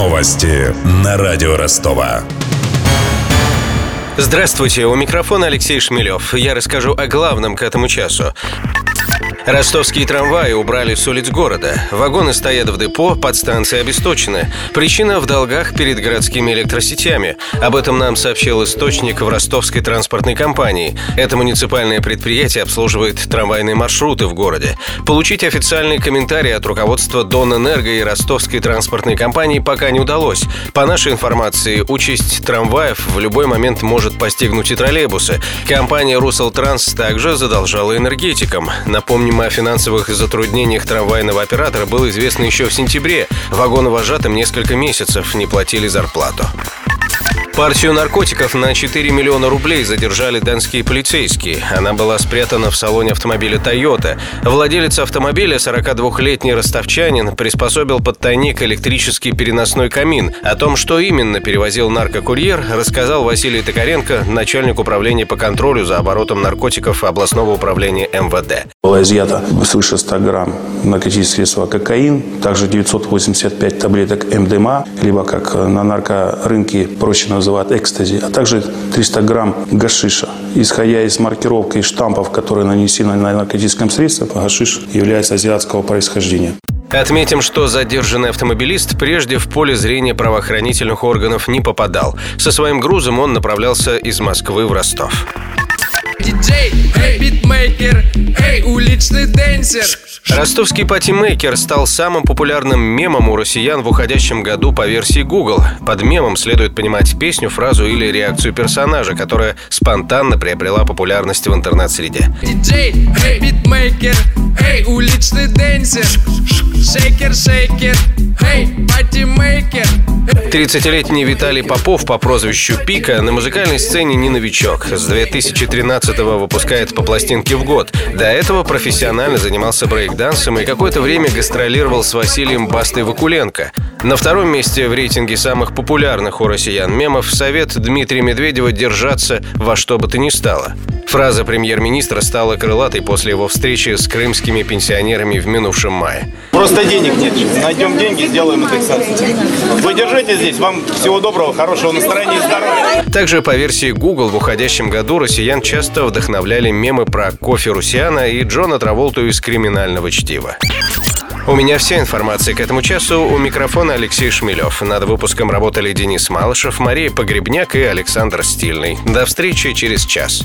Новости на радио Ростова. Здравствуйте, у микрофона Алексей Шмелев. Я расскажу о главном к этому часу. Ростовские трамваи убрали с улиц города. Вагоны стоят в депо, подстанции обесточены. Причина в долгах перед городскими электросетями. Об этом нам сообщил источник в ростовской транспортной компании. Это муниципальное предприятие обслуживает трамвайные маршруты в городе. Получить официальный комментарий от руководства Донэнерго и ростовской транспортной компании пока не удалось. По нашей информации, участь трамваев в любой момент может постигнуть и троллейбусы. Компания «Русалтранс» также задолжала энергетикам. Напомню, Напомним, о финансовых затруднениях трамвайного оператора было известно еще в сентябре. Вагоновожатым несколько месяцев не платили зарплату. Партию наркотиков на 4 миллиона рублей задержали донские полицейские. Она была спрятана в салоне автомобиля Toyota. Владелец автомобиля, 42-летний ростовчанин, приспособил под тайник электрический переносной камин. О том, что именно перевозил наркокурьер, рассказал Василий Токаренко, начальник управления по контролю за оборотом наркотиков областного управления МВД. Было изъято свыше 100 грамм наркотических средства кокаин, также 985 таблеток МДМА, либо как на наркорынке проще называют экстази, а также 300 грамм гашиша. Исходя из маркировки и штампов, которые нанесены на наркотическом средстве, гашиш является азиатского происхождения. Отметим, что задержанный автомобилист прежде в поле зрения правоохранительных органов не попадал. Со своим грузом он направлялся из Москвы в Ростов. Диджей, эй, битмейкер, эй, уличный дэнсер. Ростовский патимейкер стал самым популярным мемом у россиян в уходящем году по версии Google. Под мемом следует понимать песню, фразу или реакцию персонажа, которая спонтанно приобрела популярность в интернет-среде. Диджей, эй, битмейкер, эй, уличный дэнсер. Шейкер, шейкер, эй, патимейкер. 30-летний Виталий Попов по прозвищу Пика на музыкальной сцене не новичок. С 2013-го выпускает по пластинке в год. До этого профессионально занимался брейкдансом и какое-то время гастролировал с Василием Бастой Вакуленко. На втором месте в рейтинге самых популярных у россиян мемов совет Дмитрия Медведева держаться во что бы то ни стало. Фраза премьер-министра стала крылатой после его встречи с крымскими пенсионерами в минувшем мае. Просто денег нет. Найдем деньги, сделаем индексацию. Вы держите здесь. Вам всего доброго, хорошего настроения и здоровья. Также по версии Google в уходящем году россиян часто вдохновляли мемы про кофе Русиана и Джона Траволту из «Криминального чтива». У меня вся информация к этому часу. У микрофона Алексей Шмелев. Над выпуском работали Денис Малышев, Мария Погребняк и Александр Стильный. До встречи через час.